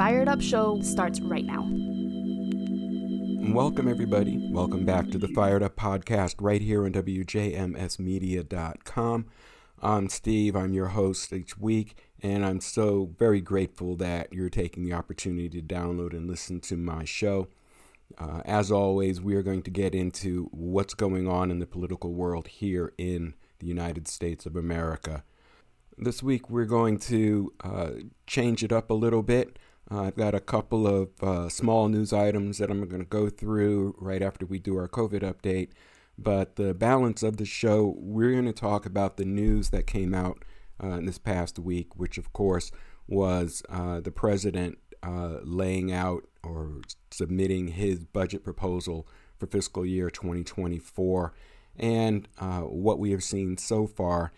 Fired Up Show starts right now. Welcome, everybody. Welcome back to the Fired Up Podcast right here on WJMSmedia.com. I'm Steve. I'm your host each week, and I'm so very grateful that you're taking the opportunity to download and listen to my show. Uh, as always, we are going to get into what's going on in the political world here in the United States of America. This week, we're going to uh, change it up a little bit. Uh, I've got a couple of uh, small news items that I'm going to go through right after we do our COVID update. But the balance of the show, we're going to talk about the news that came out uh, in this past week, which, of course, was uh, the president uh, laying out or submitting his budget proposal for fiscal year 2024 and uh, what we have seen so far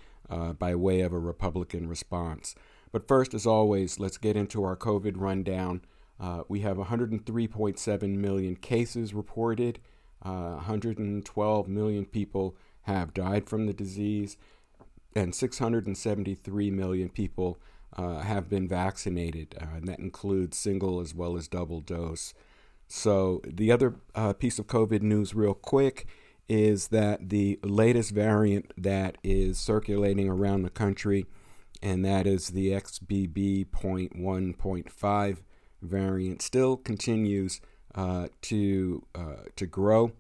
by way of a Republican response. But first, as always, let's get into our COVID rundown. Uh, we have 103.7 million cases reported. Uh, 112 million people have died from the disease, and 673 million people uh, have been vaccinated, uh, and that includes single as well as double dose. So, the other uh, piece of COVID news, real quick, is that the latest variant that is circulating around the country, and that is the XBB.1.5 variant, still continues uh, to uh, to grow.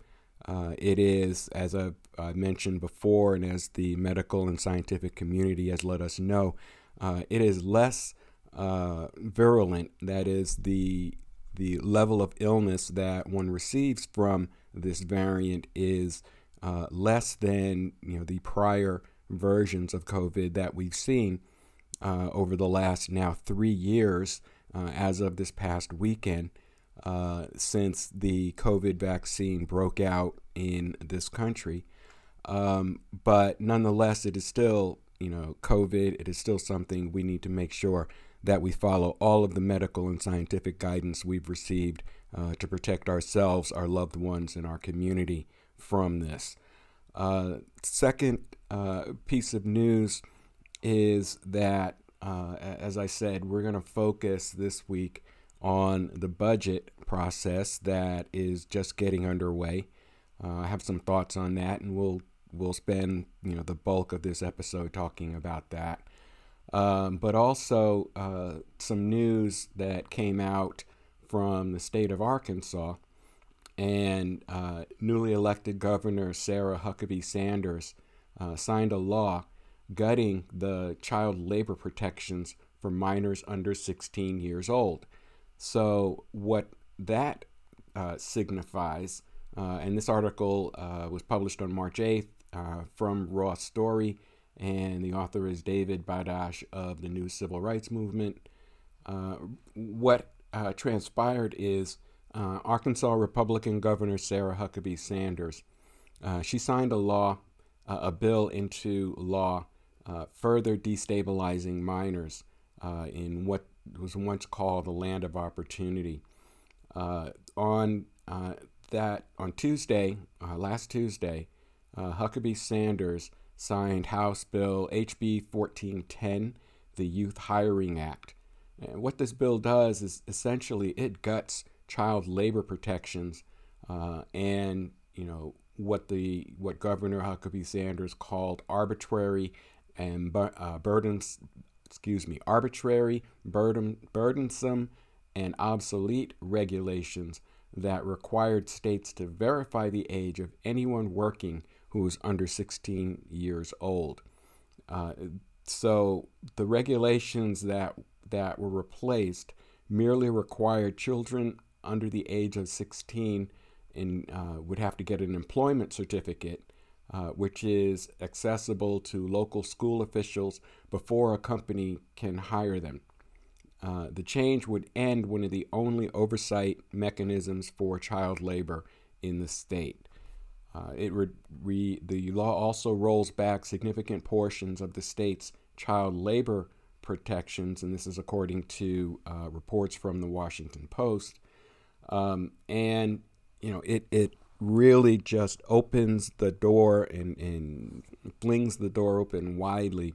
Uh, it is, as I've mentioned before, and as the medical and scientific community has let us know, uh, it is less uh, virulent. That is the the level of illness that one receives from this variant is uh, less than you know the prior versions of COVID that we've seen uh, over the last now three years, uh, as of this past weekend, uh, since the COVID vaccine broke out in this country. Um, but nonetheless, it is still you know, COVID, it is still something we need to make sure that we follow all of the medical and scientific guidance we've received uh, to protect ourselves, our loved ones, and our community from this. Uh, second uh, piece of news is that, uh, as I said, we're going to focus this week on the budget process that is just getting underway. Uh, I have some thoughts on that, and we'll we'll spend you know the bulk of this episode talking about that. Um, but also uh, some news that came out from the state of Arkansas and uh, newly elected Governor Sarah Huckabee Sanders uh, signed a law gutting the child labor protections for minors under 16 years old. So, what that uh, signifies, uh, and this article uh, was published on March 8th uh, from Raw Story, and the author is David Badash of the New Civil Rights Movement. Uh, what uh, transpired is Arkansas Republican Governor Sarah Huckabee Sanders. She signed a law, a bill into law, Uh, further destabilizing minors uh, in what was once called the land of opportunity. Uh, on that, on Tuesday, last Tuesday, uh, Huckabee Sanders signed House Bill HB 1410, the Youth Hiring Act. And what this bill does is essentially it guts child labor protections uh, and you know what the what Governor Huckabee Sanders called arbitrary and uh, burdens excuse me arbitrary burden burdensome and obsolete regulations that required states to verify the age of anyone working who was under 16 years old. Uh, so the regulations that that were replaced merely required children under the age of 16 in, uh, would have to get an employment certificate, uh, which is accessible to local school officials before a company can hire them. Uh, the change would end one of the only oversight mechanisms for child labor in the state. Uh, it re, re, the law also rolls back significant portions of the state's child labor protections, and this is according to uh, reports from the Washington Post. Um, and you know, it it really just opens the door and, and flings the door open widely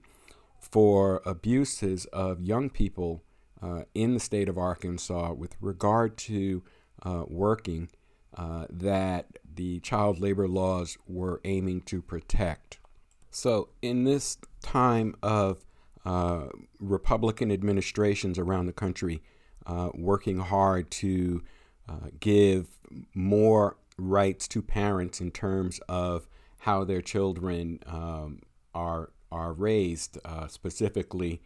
for abuses of young people uh, in the state of Arkansas with regard to uh, working uh, that the child labor laws were aiming to protect. So, in this time of uh, Republican administrations around the country uh, working hard to uh, give more rights to parents in terms of how their children um, are are raised, uh, specifically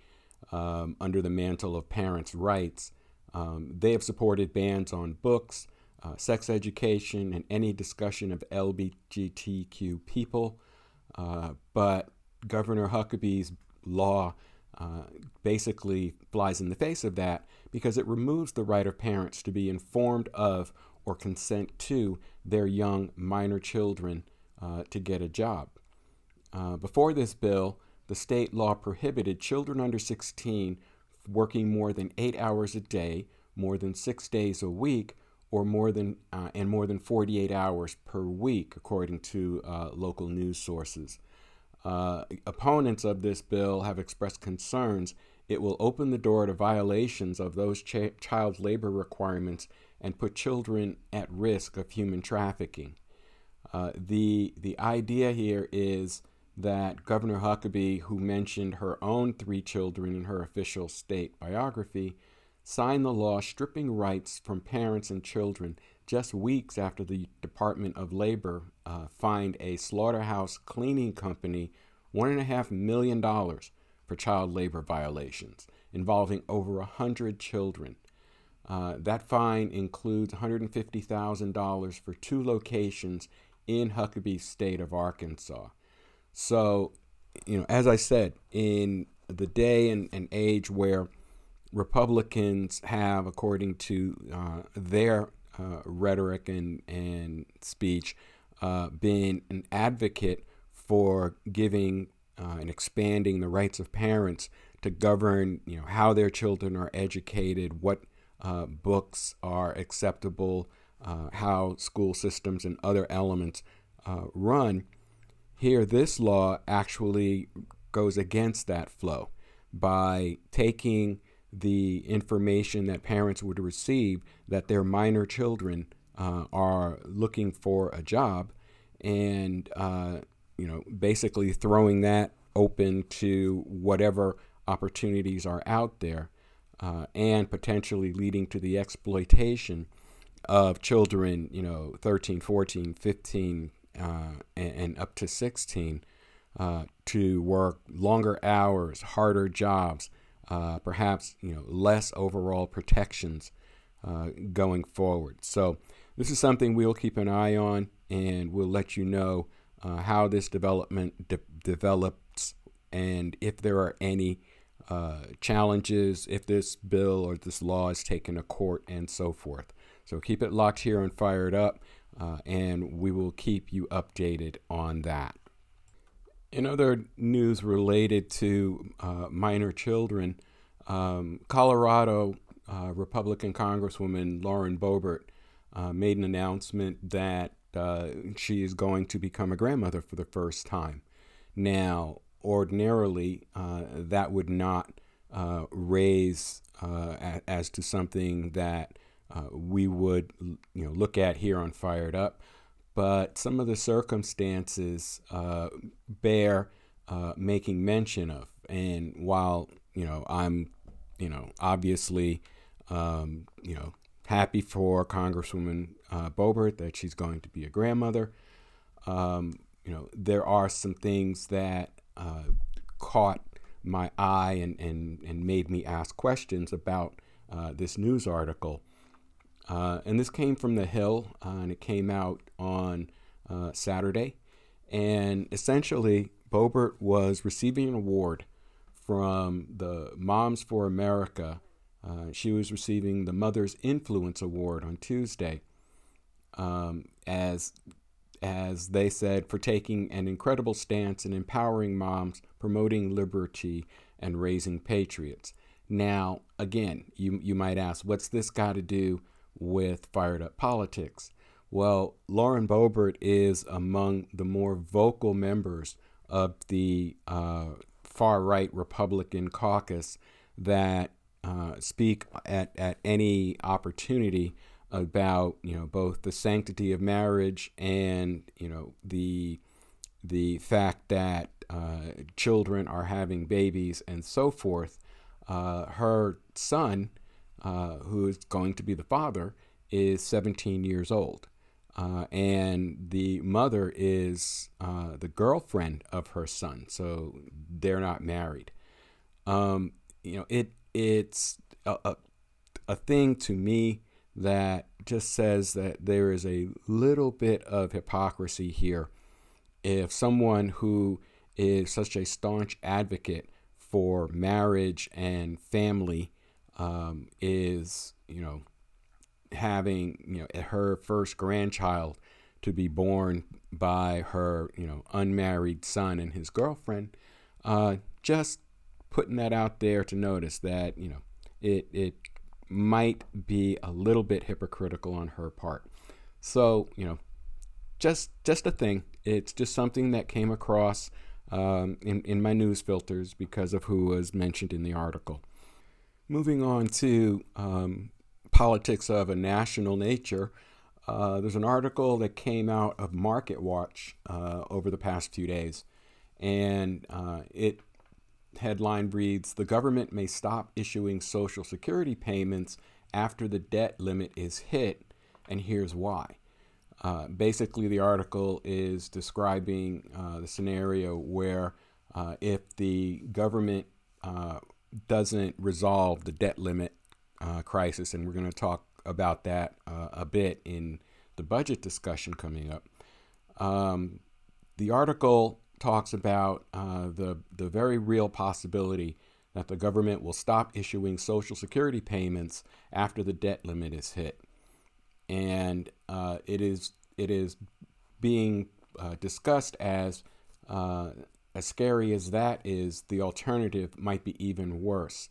um, under the mantle of parents' rights. Um, they have supported bans on books, uh, sex education, and any discussion of LGBTQ people. Uh, but Governor Huckabee's law uh, basically flies in the face of that because it removes the right of parents to be informed of or consent to their young minor children uh, to get a job. Uh, before this bill, the state law prohibited children under 16 working more than eight hours a day, more than six days a week, or more than uh, and more than 48 hours per week, according to uh, local news sources. Uh, opponents of this bill have expressed concerns it will open the door to violations of those ch- child labor requirements and put children at risk of human trafficking. Uh, the the idea here is that Governor Huckabee, who mentioned her own three children in her official state biography, signed the law stripping rights from parents and children just weeks after the Department of Labor uh, fined a slaughterhouse cleaning company $1.5 million for child labor violations involving over 100 children. Uh, that fine includes $150,000 for two locations in Huckabee State of Arkansas. So, you know, as I said, in the day and, and age where Republicans have, according to uh, their uh, rhetoric and, and speech, uh, been an advocate for giving uh, and expanding the rights of parents to govern, you know, how their children are educated, what uh, books are acceptable, uh, how school systems and other elements run. Here, this law actually goes against that flow by taking the information that parents would receive that their minor children uh, are looking for a job and uh, you know basically throwing that open to whatever opportunities are out there uh, and potentially leading to the exploitation of children you know 13 14 15 uh, and, and, up to 16 uh, to work longer hours, harder jobs, uh, perhaps you know less overall protections uh, going forward. So this is something we'll keep an eye on, and we'll let you know uh, how this development de- develops and if there are any uh, challenges, if this bill or this law is taken to court, and so forth. So keep it locked here and fired up uh, and we will keep you updated on that. In other news related to uh, minor children, um, Colorado uh, Republican Congresswoman Lauren Boebert uh, made an announcement that uh, she is going to become a grandmother for the first time. Now, ordinarily, uh, that would not raise as to something that uh, we would you know look at here on Fired Up, but some of the circumstances uh, bear uh, making mention of. And while you know I'm you know obviously um, you know happy for Congresswoman uh, Boebert that she's going to be a grandmother, um, you know there are some things that uh, caught my eye and, and, and made me ask questions about uh, this news article. Uh, and this came from The Hill, uh, and it came out on uh, Saturday. And essentially, Boebert was receiving an award from the Moms for America. She was receiving the Mother's Influence Award on Tuesday, um, as as they said, for taking an incredible stance in empowering moms, promoting liberty, and raising patriots. Now, again, you you might ask, what's this got to do with Fired Up Politics. Well, Lauren Boebert is among the more vocal members of the uh, far right Republican caucus that uh, speak at, at any opportunity about you know both the sanctity of marriage and you know the the fact that uh, children are having babies and so forth. Uh, her son, uh, who is going to be the father, is 17 years old. Uh, and the mother is uh, the girlfriend of her son, so they're not married. Um, you know, it it's a, a, a thing to me that just says that there is a little bit of hypocrisy here. If someone who is such a staunch advocate for marriage and family um, is, you know, having you know her first grandchild to be born by her you know unmarried son and his girlfriend uh, just putting that out there to notice that you know it it might be a little bit hypocritical on her part. So you know just just a thing. It's just something that came across um, in, in my news filters because of who was mentioned in the article. Moving on to um, politics of a national nature, uh, there's an article that came out of Market Watch uh, over the past few days, and uh, it headline reads The government may stop issuing Social Security payments after the debt limit is hit, and here's why. Uh, basically, the article is describing uh, the scenario where uh, if the government doesn't resolve the debt limit uh, crisis, and we're going to talk about that uh, a bit in the budget discussion coming up. Um, the article talks about uh, the the very real possibility that the government will stop issuing Social Security payments after the debt limit is hit, and uh, it is it is being uh, discussed as uh, as scary as that is, the alternative might be even worse.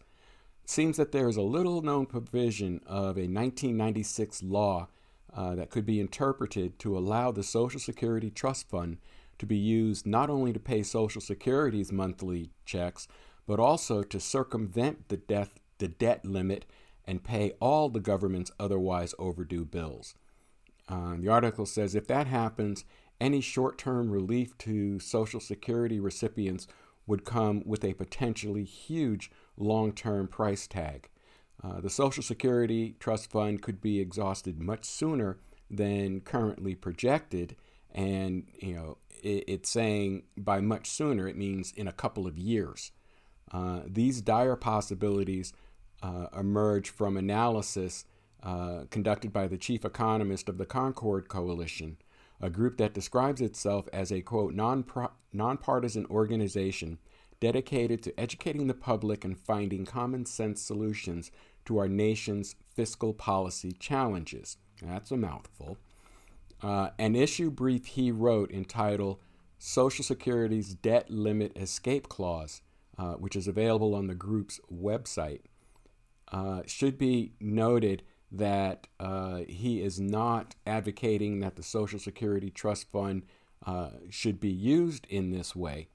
It seems that there is a little known provision of a 1996 law uh, that could be interpreted to allow the Social Security Trust Fund to be used not only to pay Social Security's monthly checks, but also to circumvent the, death, the debt limit and pay all the government's otherwise overdue bills. Uh, the article says if that happens, any short term relief to Social Security recipients would come with a potentially huge long term price tag. Uh, the Social Security Trust Fund could be exhausted much sooner than currently projected. And, you know, it's saying by much sooner, it means in a couple of years. Uh, these dire possibilities uh, emerge from analysis uh, conducted by the chief economist of the Concord Coalition, a group that describes itself as a, quote, nonpartisan organization dedicated to educating the public and finding common sense solutions to our nation's fiscal policy challenges. That's a mouthful. Uh, an issue brief he wrote entitled Social Security's Debt Limit Escape Clause, uh, which is available on the group's website. Uh, should be noted that uh, he is not advocating that the Social Security Trust Fund uh, should be used in this way.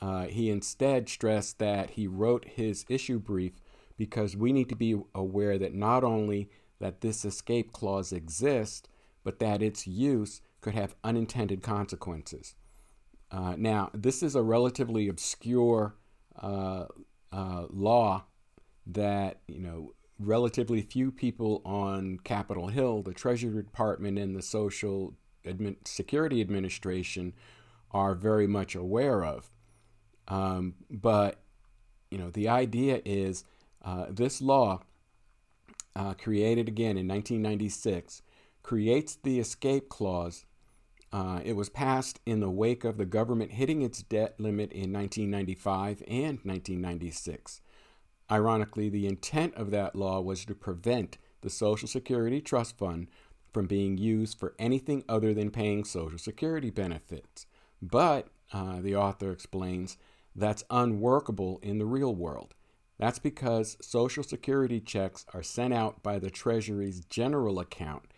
Uh, he instead stressed that he wrote his issue brief because we need to be aware that not only that this escape clause exists, but that its use could have unintended consequences. Uh, now, this is a relatively obscure uh, uh law that you know relatively few people on Capitol Hill, the Treasury Department, and the Social Security Administration are very much aware of. Um, but you know, the idea is uh, this law, uh, created again in 1996, creates the escape clause. Uh, it was passed in the wake of the government hitting its debt limit in 1995 and 1996. Ironically, the intent of that law was to prevent the Social Security Trust Fund from being used for anything other than paying Social Security benefits. But, uh, the author explains, that's unworkable in the real world. That's because Social Security checks are sent out by the Treasury's general account.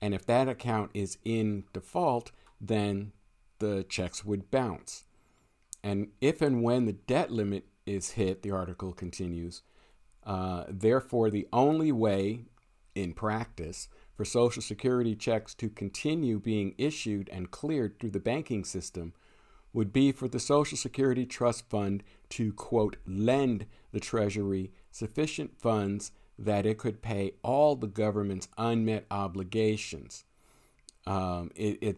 And if that account is in default, then the checks would bounce. And if and when the debt limit is hit, the article continues, Uh, therefore, the only way in practice for Social Security checks to continue being issued and cleared through the banking system would be for the Social Security Trust Fund to, quote, lend the Treasury sufficient funds that it could pay all the government's unmet obligations. Um, it, it,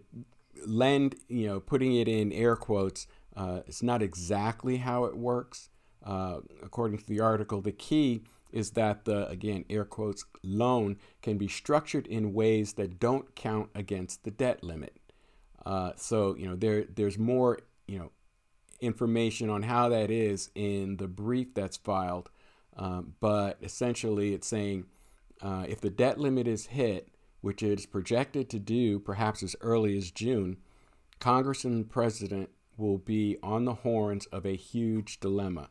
lend, you know, putting it in air quotes, uh, it's not exactly how it works. Uh, according to the article, the key is that the, again, air quotes, loan can be structured in ways that don't count against the debt limit. Uh, so, you know, there, there's more, you know, information on how that is in the brief that's filed. Um, but essentially, it's saying uh, if the debt limit is hit, which it is projected to do perhaps as early as June, Congress and the president will be on the horns of a huge dilemma.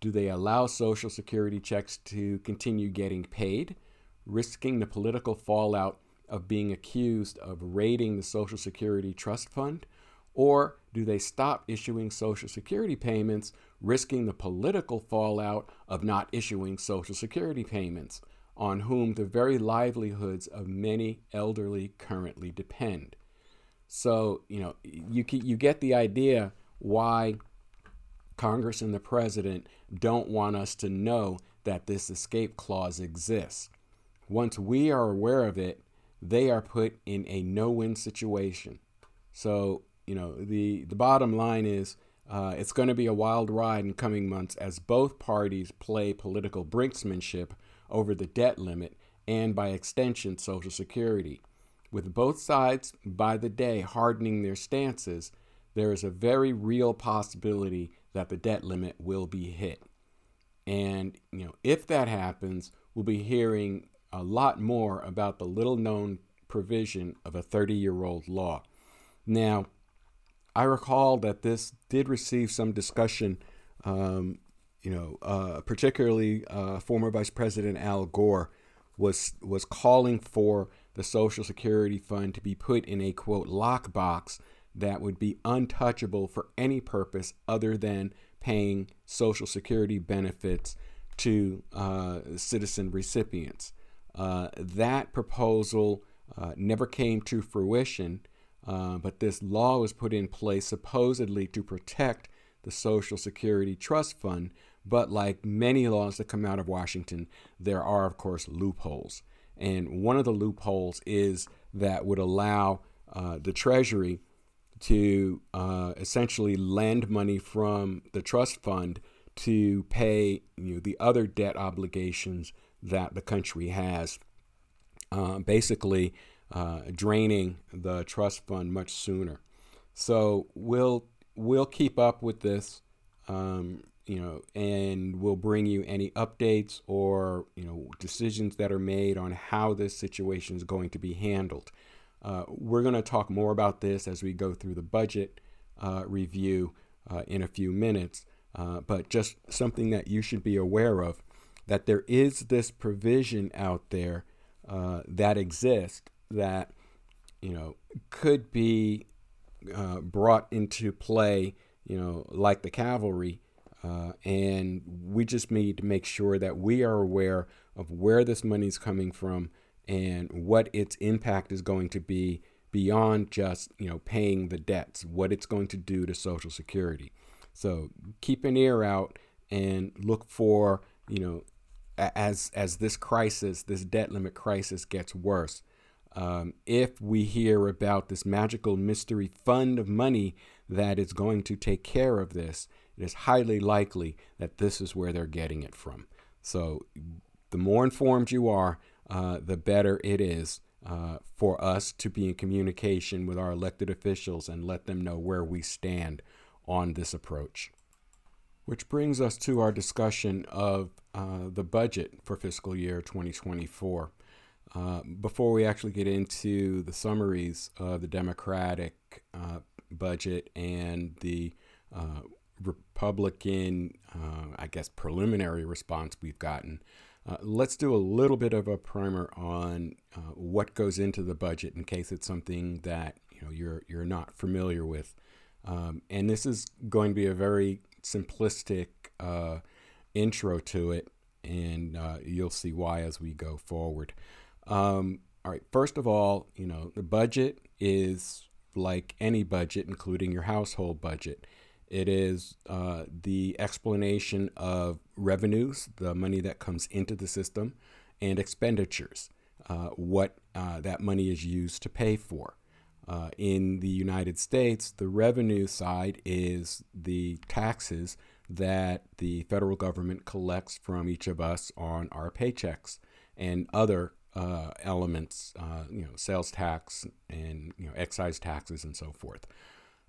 Do they allow Social Security checks to continue getting paid, risking the political fallout of being accused of raiding the Social Security Trust Fund? Or do they stop issuing Social Security payments, risking the political fallout of not issuing Social Security payments, on whom the very livelihoods of many elderly currently depend? So, you know, you, you get the idea why Congress and the president don't want us to know that this escape clause exists. Once we are aware of it, they are put in a no win situation. So, you know, the, the bottom line is uh, it's going to be a wild ride in coming months as both parties play political brinksmanship over the debt limit and, by extension, Social Security. With both sides by the day hardening their stances, there is a very real possibility that the debt limit will be hit. And you know, if that happens, we'll be hearing a lot more about the little known provision of a 30 year old law. Now, I recall that this did receive some discussion, um, you know, uh, particularly uh, former Vice President Al Gore was was calling for the Social Security Fund to be put in a quote lockbox that would be untouchable for any purpose other than paying Social Security benefits to uh, citizen recipients. Uh, that proposal uh, never came to fruition, uh, but this law was put in place supposedly to protect the Social Security Trust Fund. But like many laws that come out of Washington, there are, of course, loopholes. And one of the loopholes is that would allow uh, the Treasury to uh, essentially lend money from the trust fund to pay you know, the other debt obligations that the country has, uh, basically uh, draining the trust fund much sooner. So we'll we'll keep up with this, um, you know, and we'll bring you any updates or you know decisions that are made on how this situation is going to be handled. Uh, we're going to talk more about this as we go through the budget uh, review uh, in a few minutes, uh, but just something that you should be aware of that there is this provision out there that exists that you know could be uh, brought into play, you know, like the cavalry. and we just need to make sure that we are aware of where this money is coming from and what its impact is going to be beyond just you know paying the debts what it's going to do to social security so keep an ear out and look for you know as as this crisis this debt limit crisis gets worse um, if we hear about this magical mystery fund of money that is going to take care of this it is highly likely that this is where they're getting it from so the more informed you are uh, the better it is uh, for us to be in communication with our elected officials and let them know where we stand on this approach. Which brings us to our discussion of uh, the budget for fiscal year 2024. Uh, before we actually get into the summaries of the Democratic uh, budget and the uh, Republican, I guess, preliminary response we've gotten, uh, let's do a little bit of a primer on uh, what goes into the budget in case it's something that you know you're you're not familiar with. Um, and this is going to be a very simplistic uh, intro to it. and uh, you'll see why as we go forward. Um, all right, first of all, you know, the budget is like any budget, including your household budget. It is uh, the explanation of revenues, the money that comes into the system, and expenditures, uh, what uh, that money is used to pay for. Uh, in the United States, the revenue side is the taxes that the federal government collects from each of us on our paychecks and other uh, elements, uh, you know, sales tax and you know excise taxes and so forth.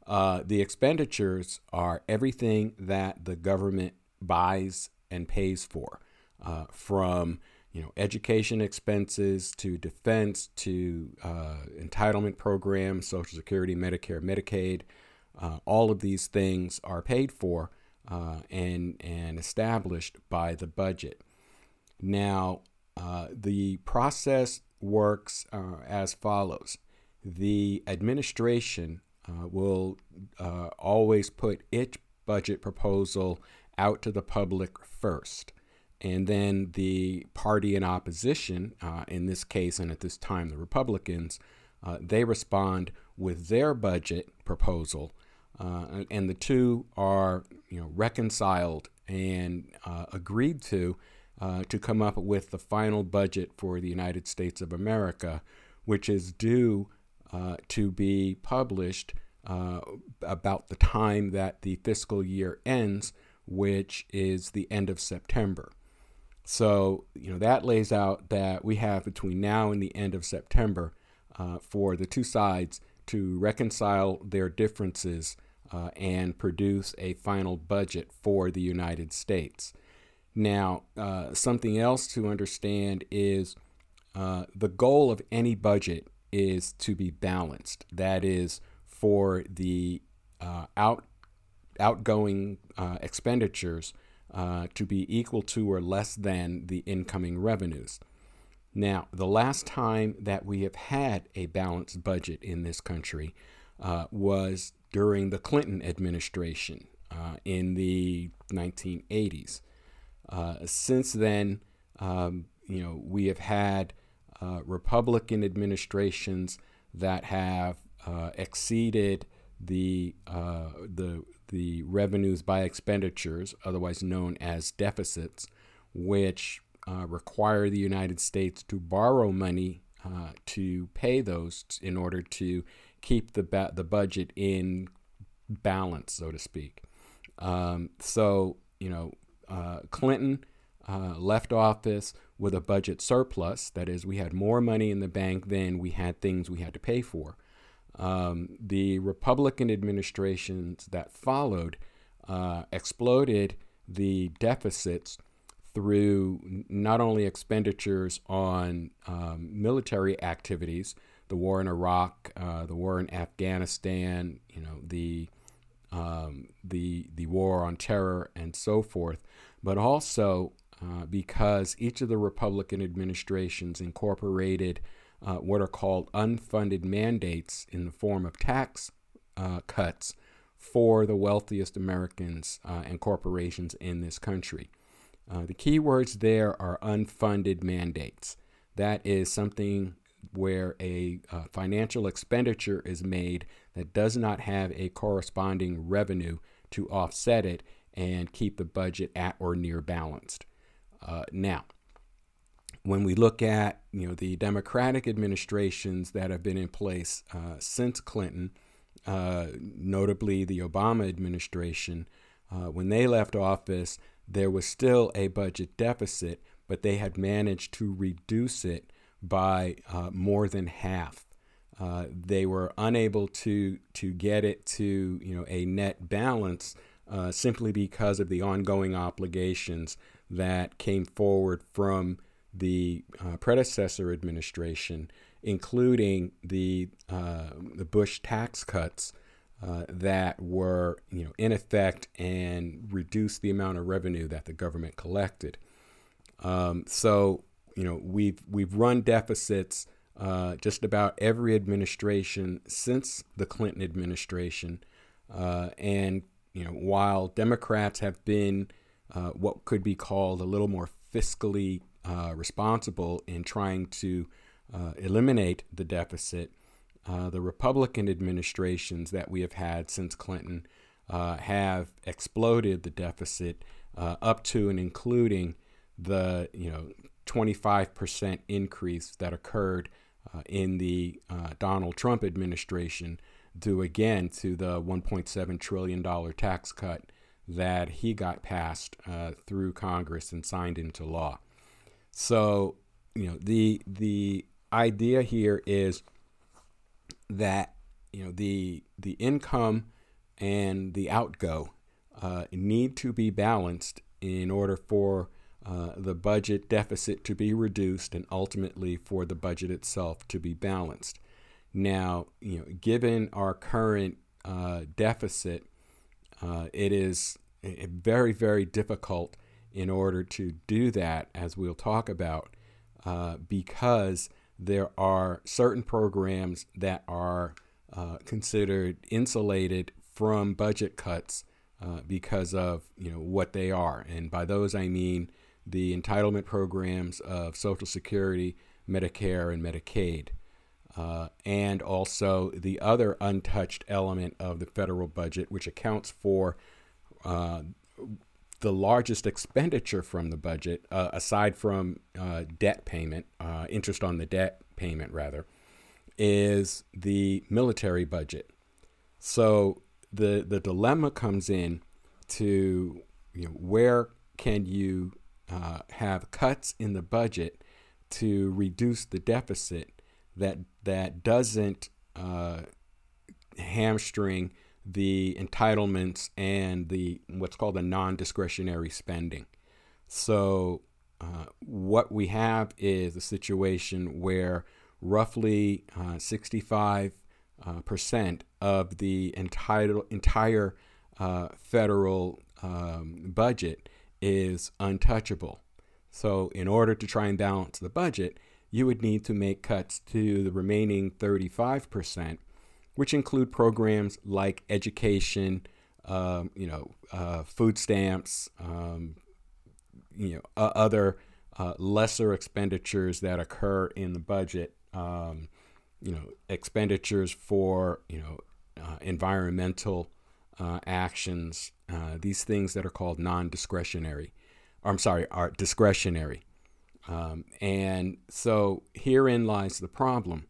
Uh, the expenditures are everything that the government buys and pays for, uh, from you know education expenses to defense to uh, entitlement programs, Social Security, Medicare, Medicaid. Uh, all of these things are paid for and and established by the budget. Now, uh, the process works uh, as follows the administration uh, will uh, always put its budget proposal out to the public first. And then the party in opposition, uh, in this case and at this time the Republicans, they respond with their budget proposal. and the two are you know, reconciled and agreed to uh, to come up with the final budget for the United States of America, which is due uh, to be published uh, about the time that the fiscal year ends, which is the end of September. So, you know, that lays out that we have between now and the end of September uh, for the two sides to reconcile their differences uh, and produce a final budget for the United States. Now, uh, something else to understand is uh, the goal of any budget is to be balanced. That is, for the uh, out outgoing uh, expenditures uh, to be equal to or less than the incoming revenues. Now, the last time that we have had a balanced budget in this country uh, was during the Clinton administration in the 1980s. Uh, since then, um, you know, we have had uh, Republican administrations that have uh, exceeded the uh, the the revenues by expenditures, otherwise known as deficits, which uh, require the United States to borrow money to pay those in order to keep the ba- the budget in balance, so to speak. Um, so you know uh, Clinton uh, left office with a budget surplus. That is, we had more money in the bank than we had things we had to pay for. Um, the Republican administrations that followed uh, exploded the deficits through not only expenditures on um, military activities, the war in Iraq, uh, the war in Afghanistan, you know, the um, the the war on terror and so forth, but also uh, because each of the Republican administrations incorporated uh, what are called unfunded mandates in the form of tax uh, cuts for the wealthiest Americans uh, and corporations in this country. Uh, the key words there are unfunded mandates. That is something where a uh, financial expenditure is made that does not have a corresponding revenue to offset it and keep the budget at or near balanced. Uh, now, when we look at you know the Democratic administrations that have been in place uh, since Clinton, uh, notably the Obama administration, uh, when they left office, there was still a budget deficit, but they had managed to reduce it by uh, more than half. Uh, they were unable to to get it to you know a net balance uh, simply because of the ongoing obligations that came forward from the uh, predecessor administration, including the uh, the Bush tax cuts uh, that were you know in effect and reduced the amount of revenue that the government collected. Um, so you know we've we've run deficits uh, just about every administration since the Clinton administration, uh, and you know while Democrats have been uh, what could be called a little more fiscally uh, responsible in trying to uh, eliminate the deficit, uh, the Republican administrations that we have had since Clinton uh, have exploded the deficit uh, up to and including the you know 25% increase that occurred in the Donald Trump administration due again to the 1.7 trillion dollar tax cut that he got passed uh, through Congress and signed into law. So, you know, the the idea here is that you know the the income and the outgo uh, need to be balanced in order for uh, the budget deficit to be reduced and ultimately for the budget itself to be balanced. Now, you know, given our current uh, deficit, uh, it is very, very difficult in order to do that, as we'll talk about, uh, because there are certain programs that are uh, considered insulated from budget cuts uh, because of you know what they are, and by those I mean the entitlement programs of Social Security, Medicare, and Medicaid. Uh, and also the other untouched element of the federal budget, which accounts for uh, the largest expenditure from the budget, uh, aside from uh, debt payment, uh, interest on the debt payment, rather, is the military budget. So the the dilemma comes in to you know, where can you uh, have cuts in the budget to reduce the deficit that that doesn't uh, hamstring the entitlements and the what's called the non-discretionary spending. So uh, what we have is a situation where roughly uh, 65 uh, percent of the entire entire uh, federal um, budget is untouchable. So in order to try and balance the budget, you would need to make cuts to the remaining 35%, which include programs like education, um, you know, uh, food stamps, um, you know, uh, other uh, lesser expenditures that occur in the budget, um, you know, expenditures for, you know, uh, environmental uh, actions, uh, these things that are called non-discretionary. I'm sorry, are discretionary. Um, and so herein lies the problem.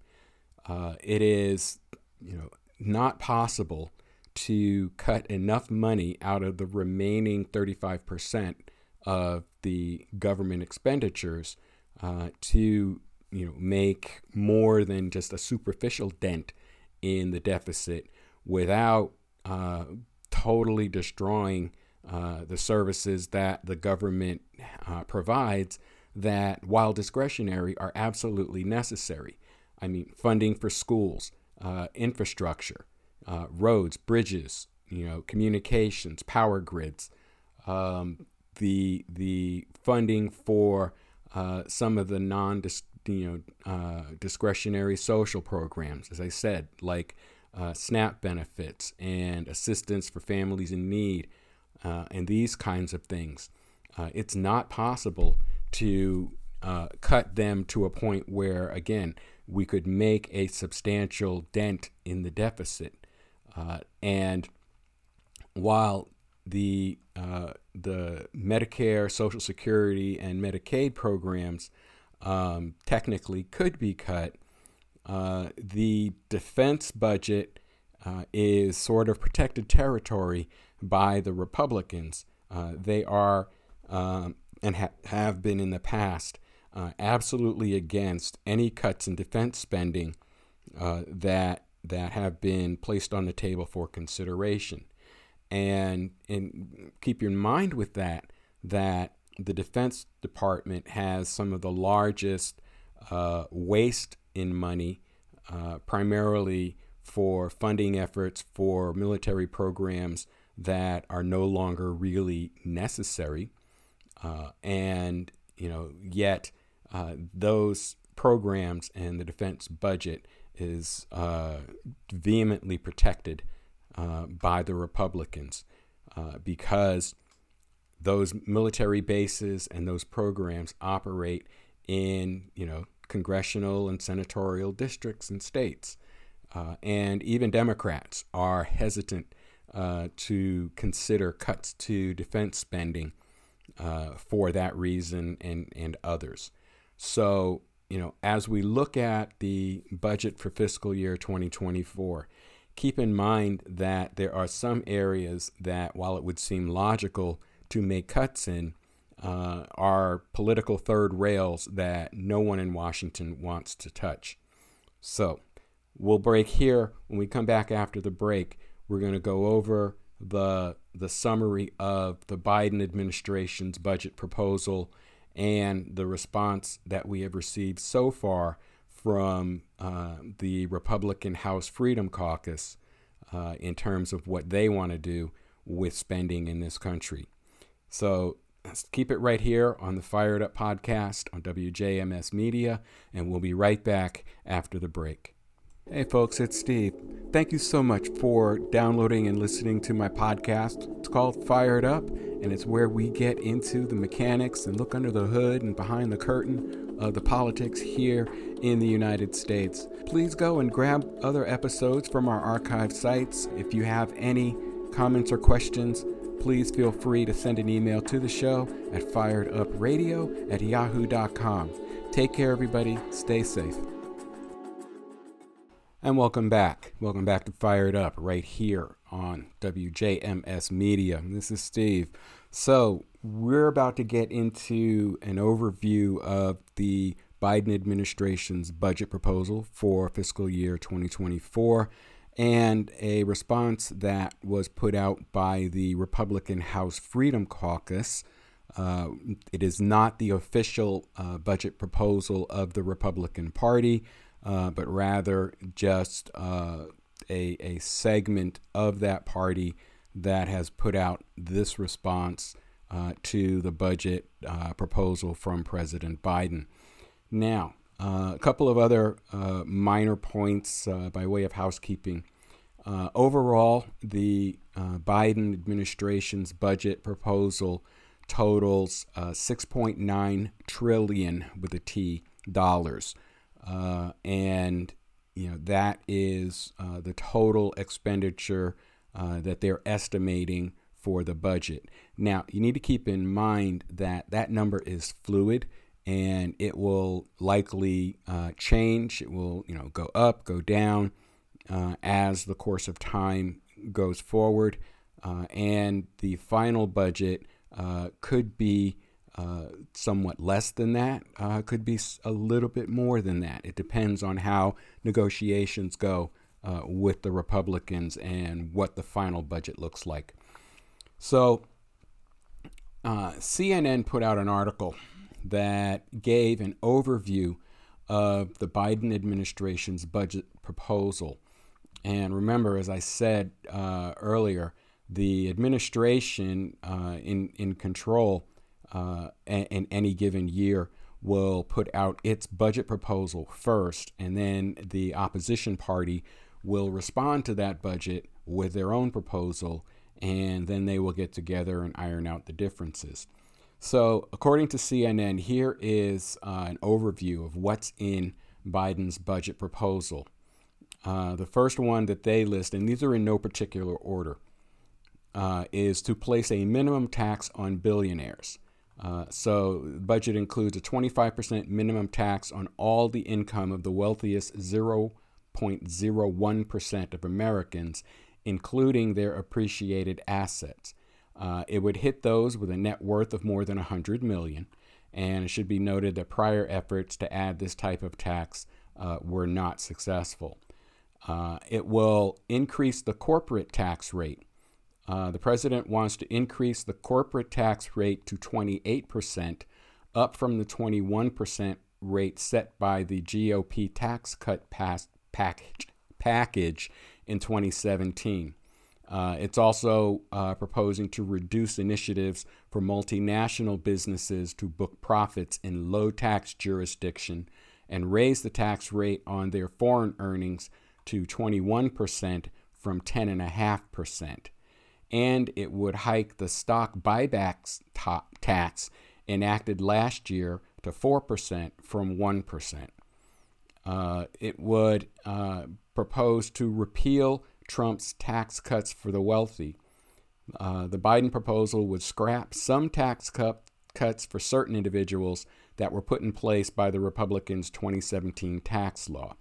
Uh, it is, you know, not possible to cut enough money out of the remaining 35% of the government expenditures uh, to, you know, make more than just a superficial dent in the deficit without uh, totally destroying uh, the services that the government uh, provides that, while discretionary, are absolutely necessary. I mean, funding for schools, uh, infrastructure, uh, roads, bridges, you know, communications, power grids, um, the the funding for uh, some of the non you know uh, discretionary social programs, as I said, like uh, SNAP benefits and assistance for families in need, uh, and these kinds of things. it's not possible to uh, cut them to a point where, again, we could make a substantial dent in the deficit. Uh, and while the uh, the Medicare, Social Security, and Medicaid programs um, technically could be cut, uh, the defense budget uh, is sort of protected territory by the Republicans. Uh, they are um, and ha- have been in the past uh, absolutely against any cuts in defense spending uh, that that have been placed on the table for consideration. And keep in mind with that that the Defense Department has some of the largest uh, waste in money, uh, primarily for funding efforts for military programs that are no longer really necessary. Uh, and you know, yet uh, those programs and the defense budget is uh, vehemently protected uh, by the Republicans uh, because those military bases and those programs operate in, you know, congressional and senatorial districts and states. Uh, and even Democrats are hesitant uh, to consider cuts to defense spending uh, for that reason and, and others. So, you know, as we look at the budget for fiscal year 2024, keep in mind that there are some areas that, while it would seem logical to make cuts in, uh, are political third rails that no one in Washington wants to touch. So, we'll break here. When we come back after the break, we're going to go over the the summary of the Biden administration's budget proposal and the response that we have received so far from uh, the Republican House Freedom Caucus uh, in terms of what they want to do with spending in this country. So let's keep it right here on the Fired Up podcast on WJMS Media, and we'll be right back after the break. Hey, folks, it's Steve. Thank you so much for downloading and listening to my podcast. It's called Fired Up, and it's where we get into the mechanics and look under the hood and behind the curtain of the politics here in the United States. Please go and grab other episodes from our archive sites. If you have any comments or questions, please feel free to send an email to the show at firedupradio at yahoo.com. Take care, everybody. Stay safe. And welcome back. Welcome back to Fired Up right here on WJMS Media. This is Steve. So, we're about to get into an overview of the Biden administration's budget proposal for fiscal year 2024 and a response that was put out by the Republican House Freedom Caucus. Uh, it is not the official uh, budget proposal of the Republican Party uh, but rather just uh, a, a segment of that party that has put out this response uh, to the budget uh, proposal from President Biden. Now, uh, a couple of other minor points by way of housekeeping. overall, the Biden administration's budget proposal totals 6.9 trillion with a T dollars. Uh, and you know that is uh, the total expenditure uh, that they're estimating for the budget. Now you need to keep in mind that that number is fluid and it will likely uh, change. It will you know go up, go down uh, as the course of time goes forward, uh, and the final budget could be uh, somewhat less than that, uh, could be a little bit more than that. It depends on how negotiations go uh, with the Republicans and what the final budget looks like. So, uh, CNN put out an article that gave an overview of the Biden administration's budget proposal. And remember, as I said uh, earlier, the administration in, in control uh, in any given year will put out its budget proposal first, and then the opposition party will respond to that budget with their own proposal, and then they will get together and iron out the differences. So, according to CNN, here is uh, an overview of what's in Biden's budget proposal. Uh, the first one that they list, and these are in no particular order, uh, is to place a minimum tax on billionaires. Uh, so the budget includes a 25% minimum tax on all the income of the wealthiest 0.01% of Americans, including their appreciated assets. Uh, it would hit those with a net worth of more than 100 million, and it should be noted that prior efforts to add this type of tax uh, were not successful. Uh, it will increase the corporate tax rate uh, the president wants to increase the corporate tax rate to 28%, up from the 21% rate set by the GOP tax cut pass- package, package in 2017. Uh, it's also uh, proposing to reduce initiatives for multinational businesses to book profits in low tax jurisdiction and raise the tax rate on their foreign earnings to 21% from 10.5%. and it would hike the stock buybacks tax enacted last year to 4% from 1%. Uh, it would uh, propose to repeal Trump's tax cuts for the wealthy. Uh, the Biden proposal would scrap some tax cut, cuts for certain individuals that were put in place by the Republicans' 2017 tax law.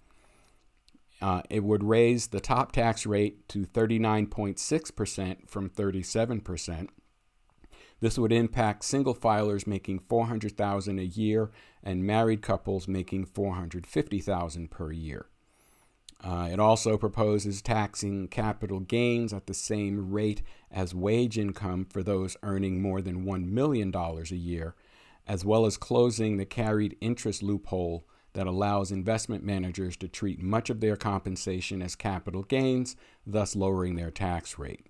Uh, it would raise the top tax rate to 39.6% from 37%. This would impact single filers making 400,000 a year and married couples making 450,000 per year. Uh, it also proposes taxing capital gains at the same rate as wage income for those earning more than $1 million a year, as well as closing the carried interest loophole that allows investment managers to treat much of their compensation as capital gains, thus lowering their tax rate.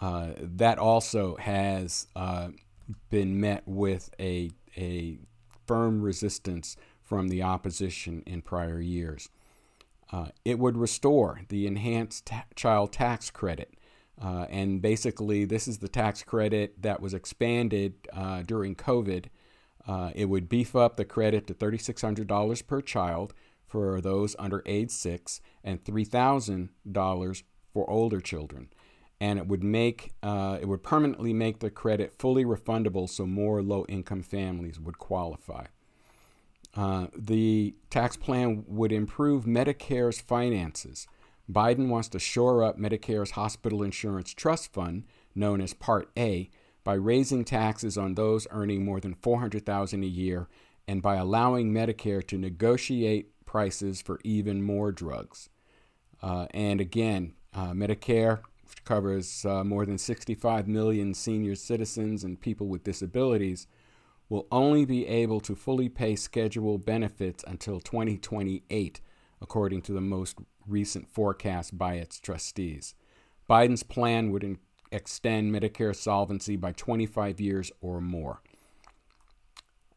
Uh, that also has uh, been met with a, a firm resistance from the opposition in prior years. Uh, it would restore the enhanced ta- child tax credit. Uh, and basically, this is the tax credit that was expanded uh, during COVID. Uh, it would beef up the credit to $3,600 per child for those under age six and $3,000 for older children. And it would make uh, it would permanently make the credit fully refundable, so more low-income families would qualify. Uh, the tax plan would improve Medicare's finances. Biden wants to shore up Medicare's hospital insurance trust fund, known as Part A, by raising taxes on those earning more than 400,000 a year and by allowing Medicare to negotiate prices for even more drugs. Uh, and again, uh, Medicare which covers uh, more than 65 million senior citizens and people with disabilities will only be able to fully pay scheduled benefits until 2028, according to the most recent forecast by its trustees. Biden's plan would in- extend Medicare solvency by 25 years or more.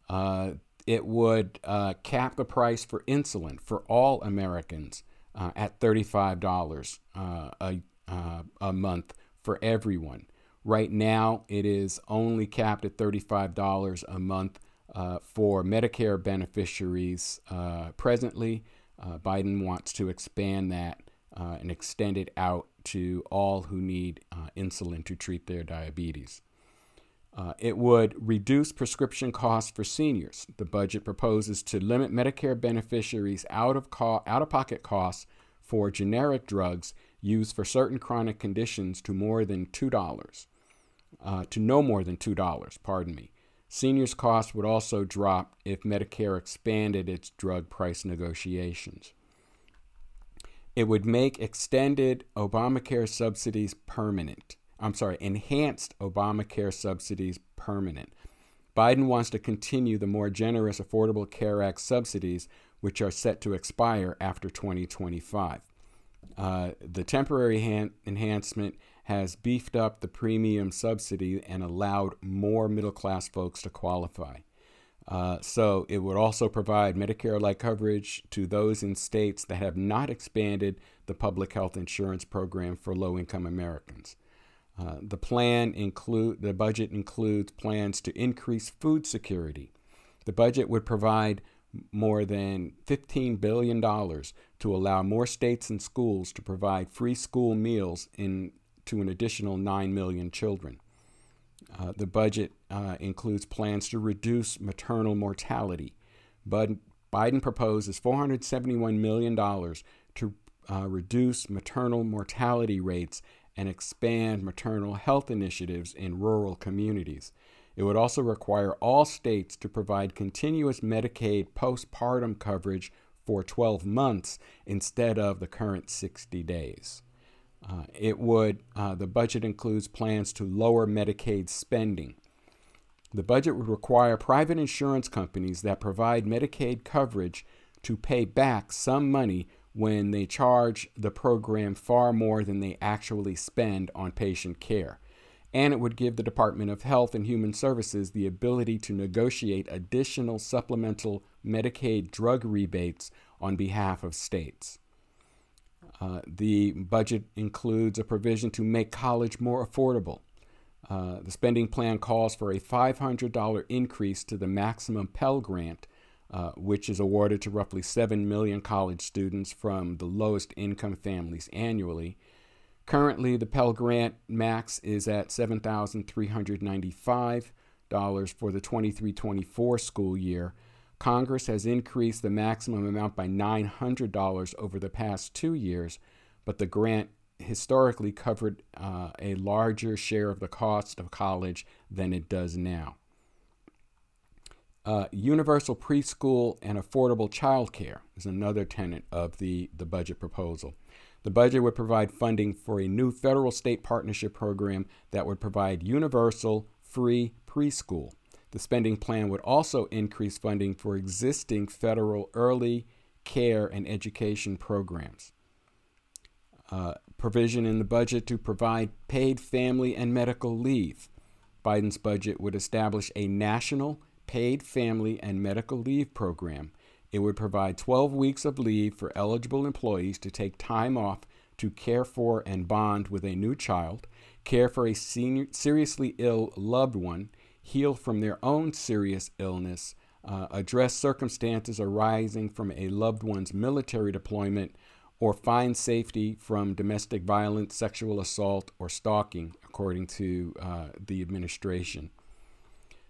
Uh, it would uh, cap the price for insulin for all Americans uh, at $35 uh, a, uh, a month for everyone. Right now, it is only capped at $35 a month uh, for Medicare beneficiaries presently. Biden wants to expand that and extend it out to all who need uh, insulin to treat their diabetes. Uh, it would reduce prescription costs for seniors. The budget proposes to limit Medicare beneficiaries out of co- out of pocket costs for generic drugs used for certain chronic conditions to more than $2 uh, to no more than $2, pardon me. Seniors' costs would also drop if Medicare expanded its drug price negotiations. It would make extended Obamacare subsidies permanent. I'm sorry, enhanced Obamacare subsidies permanent. Biden wants to continue the more generous Affordable Care Act subsidies, which are set to expire after 2025. Uh, the temporary han- enhancement has beefed up the premium subsidy and allowed more middle class folks to qualify. Uh, so it would also provide Medicare like coverage to those in states that have not expanded the public health insurance program for low income Americans. Uh, the plan include the budget includes plans to increase food security. The budget would provide more than $15 billion to allow more states and schools to provide free school meals in to an additional 9 million children. Uh, the budget uh, includes plans to reduce maternal mortality. But Biden proposes $471 million to uh, reduce maternal mortality rates and expand maternal health initiatives in rural communities. It would also require all states to provide continuous Medicaid postpartum coverage for 12 months instead of the current 60 days. Uh, it would, uh, the budget includes plans to lower Medicaid spending. The budget would require private insurance companies that provide Medicaid coverage to pay back some money when they charge the program far more than they actually spend on patient care. And it would give the Department of Health and Human Services the ability to negotiate additional supplemental Medicaid drug rebates on behalf of states. Uh, the budget includes a provision to make college more affordable. Uh, the spending plan calls for a $500 increase to the maximum Pell Grant, uh, which is awarded to roughly 7 million college students from the lowest income families annually. Currently, the Pell Grant max is at $7,395 for the 23 24 school year. Congress has increased the maximum amount by $900 over the past two years, but the grant historically covered uh, a larger share of the cost of college than it does now. Uh, universal preschool and affordable childcare is another tenet of the, the budget proposal. The budget would provide funding for a new federal state partnership program that would provide universal free preschool. The spending plan would also increase funding for existing federal early care and education programs. Uh, provision in the budget to provide paid family and medical leave. Biden's budget would establish a national paid family and medical leave program. It would provide 12 weeks of leave for eligible employees to take time off to care for and bond with a new child, care for a senior, seriously ill loved one, heal from their own serious illness, uh, address circumstances arising from a loved one's military deployment, or find safety from domestic violence, sexual assault, or stalking, according to uh, the administration.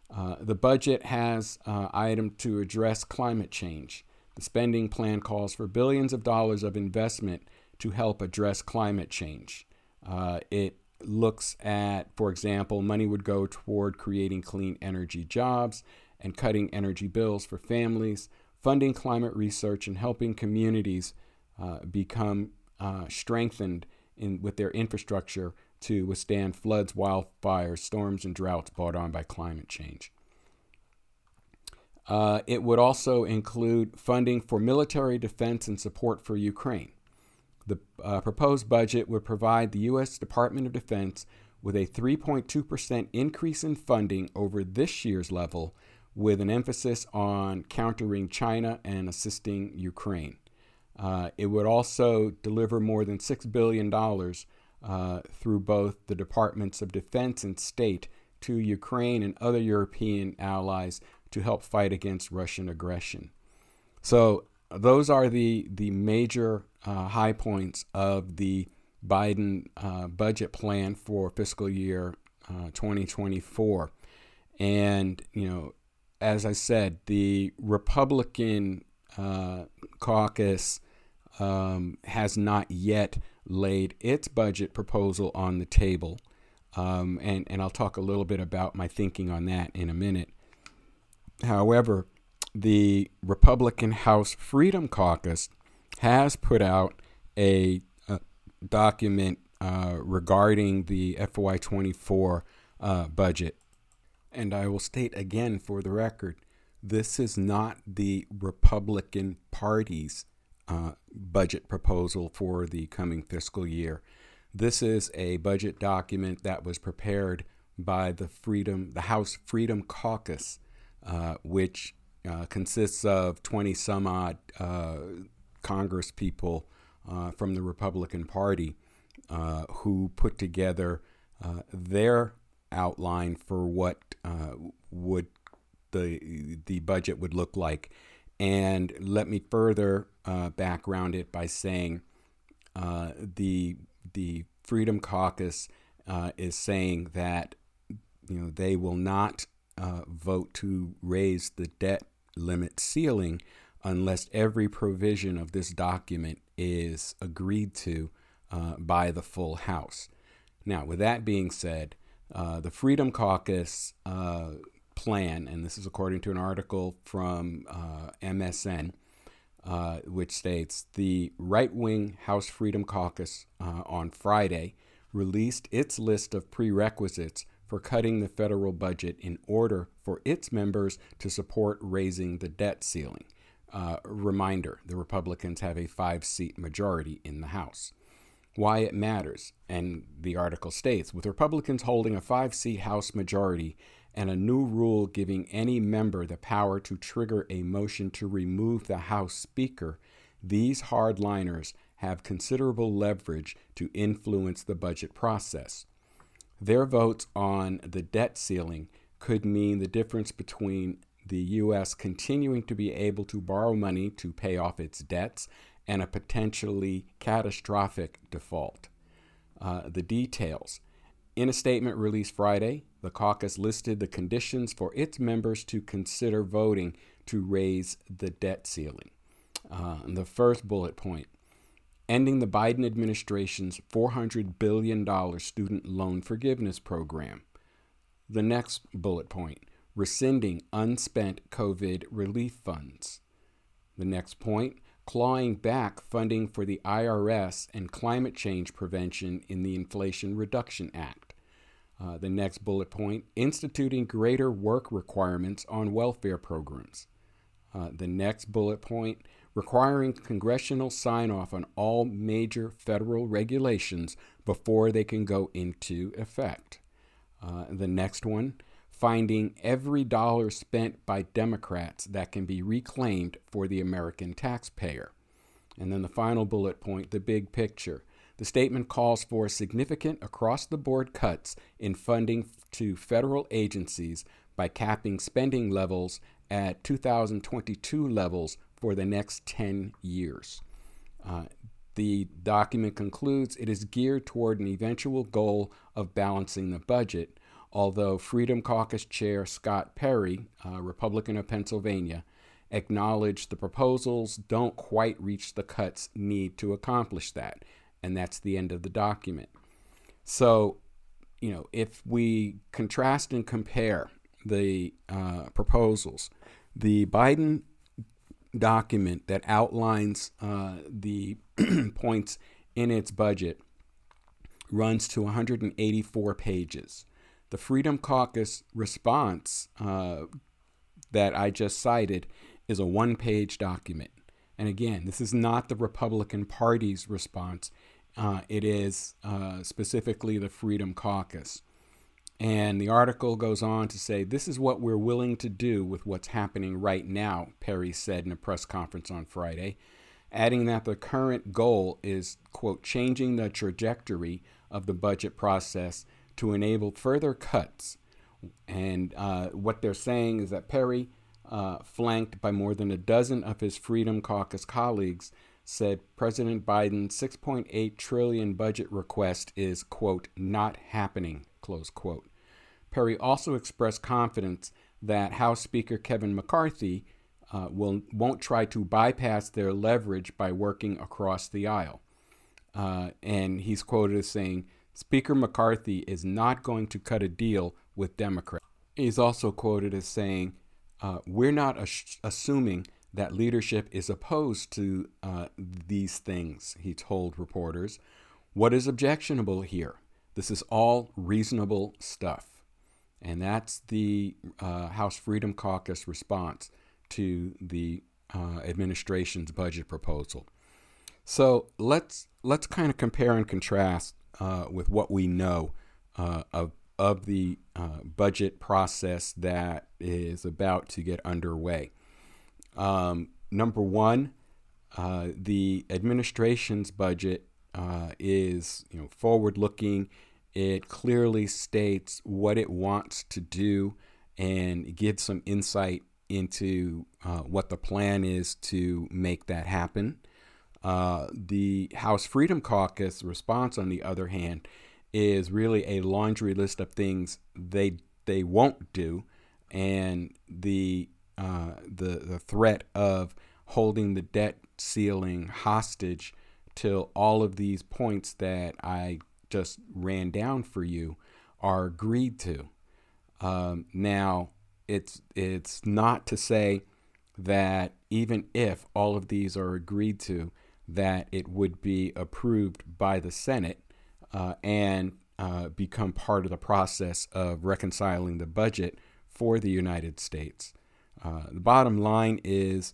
Uh, the budget has uh, item to address climate change. The spending plan calls for billions of dollars of investment to help address climate change. Uh, it looks at, for example, money would go toward creating clean energy jobs and cutting energy bills for families, funding climate research, and helping communities uh, become uh, strengthened in, with their infrastructure to withstand floods, wildfires, storms, and droughts brought on by climate change. Uh, it would also include funding for military defense and support for Ukraine. The uh, proposed budget would provide the U.S. Department of Defense with a 3.2% increase in funding over this year's level, with an emphasis on countering China and assisting Ukraine. Uh, it would also deliver more than $6 billion uh, through both the Departments of Defense and State to Ukraine and other European allies to help fight against Russian aggression. So, those are the, the major uh, high points of the Biden uh, budget plan for fiscal year uh, 2024. And, you know, as I said, the Republican uh, caucus um, has not yet laid its budget proposal on the table. Um, and, and I'll talk a little bit about my thinking on that in a minute. However, the Republican House Freedom Caucus has put out a, a document uh, regarding the FY24 uh, budget. And I will state again for the record this is not the Republican Party's uh, budget proposal for the coming fiscal year. This is a budget document that was prepared by the Freedom, the House Freedom Caucus, uh, which uh, consists of 20 some odd uh, Congress people uh, from the Republican Party uh, who put together their outline for what would the the budget would look like. And let me further uh, background it by saying uh, the the Freedom Caucus uh, is saying that you know they will not uh, vote to raise the debt limit ceiling unless every provision of this document is agreed to uh, by the full House. Now, with that being said, uh, the Freedom Caucus plan, and this is according to an article from MSN uh, which states the right wing House Freedom Caucus uh, on Friday released its list of prerequisites for cutting the federal budget in order for its members to support raising the debt ceiling. Uh, reminder the Republicans have a five seat majority in the House. Why it matters, and the article states with Republicans holding a five seat House majority, and a new rule giving any member the power to trigger a motion to remove the House Speaker, these hardliners have considerable leverage to influence the budget process. Their votes on the debt ceiling could mean the difference between the U.S. continuing to be able to borrow money to pay off its debts and a potentially catastrophic default. Uh, the details. In a statement released Friday, the caucus listed the conditions for its members to consider voting to raise the debt ceiling. Uh, the first bullet point ending the Biden administration's $400 billion student loan forgiveness program. The next bullet point rescinding unspent COVID relief funds. The next point clawing back funding for the IRS and climate change prevention in the Inflation Reduction Act. Uh, the next bullet point instituting greater work requirements on welfare programs. Uh, the next bullet point requiring congressional sign off on all major federal regulations before they can go into effect. Uh, the next one finding every dollar spent by Democrats that can be reclaimed for the American taxpayer. And then the final bullet point the big picture. The statement calls for significant across the board cuts in funding to federal agencies by capping spending levels at 2022 levels for the next 10 years. Uh, the document concludes it is geared toward an eventual goal of balancing the budget, although Freedom Caucus Chair Scott Perry, uh, Republican of Pennsylvania, acknowledged the proposals don't quite reach the cuts need to accomplish that. And that's the end of the document. So, you know, if we contrast and compare the uh, proposals, the Biden document that outlines uh, the points in its budget runs to 184 pages. The Freedom Caucus response uh, that I just cited is a one page document. And again, this is not the Republican Party's response, uh, it is uh, specifically the Freedom Caucus. And the article goes on to say, This is what we're willing to do with what's happening right now, Perry said in a press conference on Friday, adding that the current goal is, quote, changing the trajectory of the budget process to enable further cuts. And uh, what they're saying is that Perry, uh, flanked by more than a dozen of his Freedom Caucus colleagues, said President Biden's 6.8 trillion budget request is, quote, not happening, close quote. Perry also expressed confidence that House Speaker Kevin McCarthy uh, will, won't try to bypass their leverage by working across the aisle. Uh, and he's quoted as saying, Speaker McCarthy is not going to cut a deal with Democrats. He's also quoted as saying, uh, We're not as- assuming that leadership is opposed to uh, these things, he told reporters. What is objectionable here? This is all reasonable stuff. And that's the uh, House Freedom Caucus response to the uh, administration's budget proposal. So let's let's kind of compare and contrast uh, with what we know uh, of of the uh, budget process that is about to get underway. Um, number one, uh, the administration's budget is you know forward looking it clearly states what it wants to do and gives some insight into uh, what the plan is to make that happen. Uh, the House Freedom Caucus response, on the other hand, is really a laundry list of things they they won't do, and the uh, the the threat of holding the debt ceiling hostage till all of these points that I just ran down for you are agreed to. Um, now, it's it's not to say that even if all of these are agreed to, that it would be approved by the Senate uh, and uh, become part of the process of reconciling the budget for the United States. Uh, the bottom line is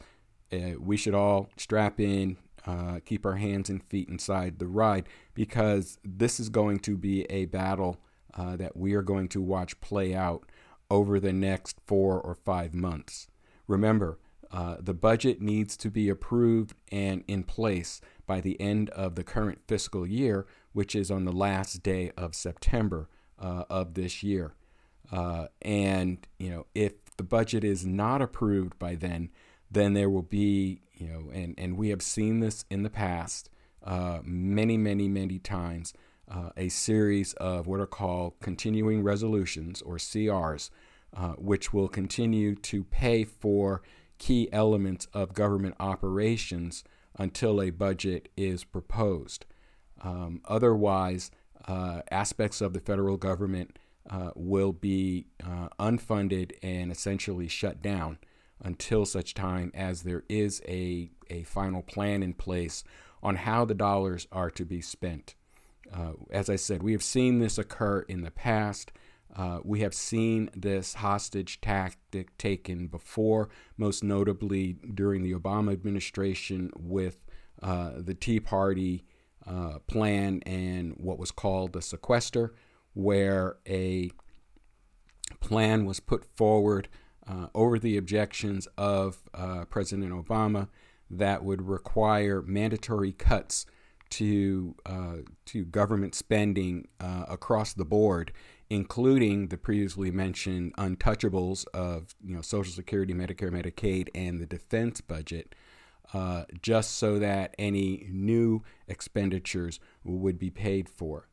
uh, we should all strap in uh, keep our hands and feet inside the ride because this is going to be a battle uh, that we are going to watch play out over the next four or five months. Remember, Uh, the budget needs to be approved and in place by the end of the current fiscal year, which is on the last day of September uh, of this year. Uh, and you know, if the budget is not approved by then, then there will be you know, and and we have seen this in the past uh, many, many, many times. Uh, a series of what are called continuing resolutions or CRs, which will continue to pay for key elements of government operations until a budget is proposed. Um, otherwise, uh, aspects of the federal government uh, will be uh, unfunded and essentially shut down until such time as there is a, a final plan in place on how the dollars are to be spent. Uh, as I said, we have seen this occur in the past. Uh, we have seen this hostage tactic taken before, most notably during the Obama administration with uh, the Tea Party uh, plan and what was called the sequester, where a plan was put forward uh, over the objections of uh, President Obama that would require mandatory cuts to to government spending across the board, including the previously mentioned untouchables of you know Social Security, Medicare, Medicaid, and the defense budget, uh, just so that any new expenditures would be paid for.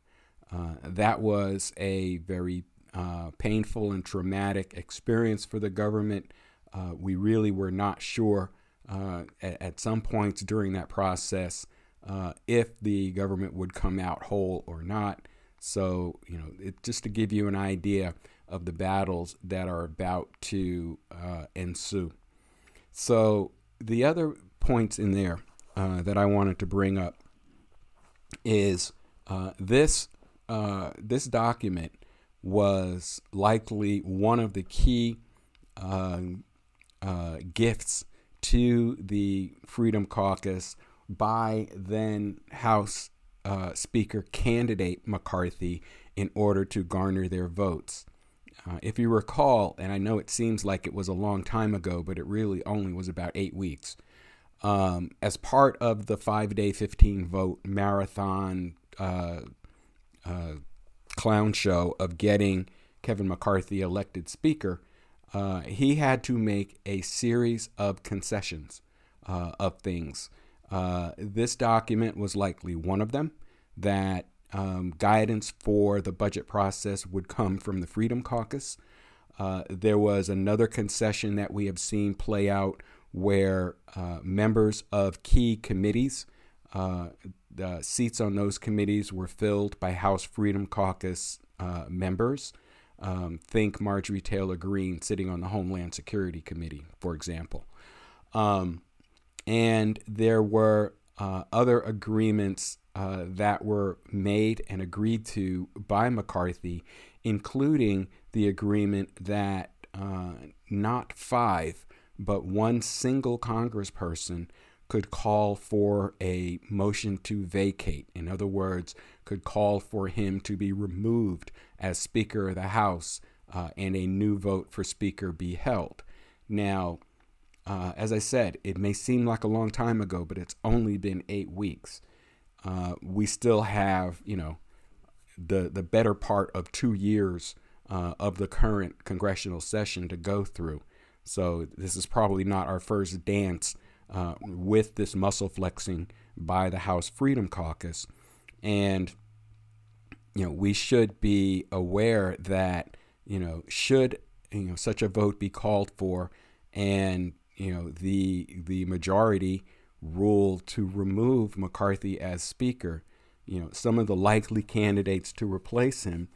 Uh, that was a very uh, painful and traumatic experience for the government. Uh, we really were not sure uh, at, at, some points during that process uh, if the government would come out whole or not. So, you know, it, just to give you an idea of the battles that are about to uh, ensue. So, the other points in there uh, that I wanted to bring up is this this document was likely one of the key uh, uh, gifts to the Freedom Caucus by then House uh, Speaker candidate McCarthy in order to garner their votes. Uh, if you recall, and I know it seems like it was a long time ago, but it really only was about eight weeks. Um, as part of the five day, 15 vote marathon uh, uh, clown show of getting Kevin McCarthy elected Speaker, uh, he had to make a series of concessions uh, of things. Uh, this document was likely one of them, that um, guidance for the budget process would come from the Freedom Caucus. Uh, there was another concession that we have seen play out where uh, members of key committees uh, the seats on those committees were filled by House Freedom Caucus uh, members. Um, think Marjorie Taylor Greene sitting on the Homeland Security Committee, for example. Um, and there were uh, other agreements uh, that were made and agreed to by McCarthy, including the agreement that uh, not five, but one single congressperson could call for a motion to vacate. In other words, could call for him to be removed as Speaker of the House uh, and a new vote for Speaker be held. Now, uh, as I said, it may seem like a long time ago, but it's only been eight weeks. Uh, we still have, you know, the the better part of two years uh, of the current congressional session to go through. So this is probably not our first dance uh, with this muscle flexing by the House Freedom Caucus. And, you know, we should be aware that, you know, should, you know, such a vote be called for and, you know, the, the majority rule to remove McCarthy as Speaker, you know, some of the likely candidates to replace him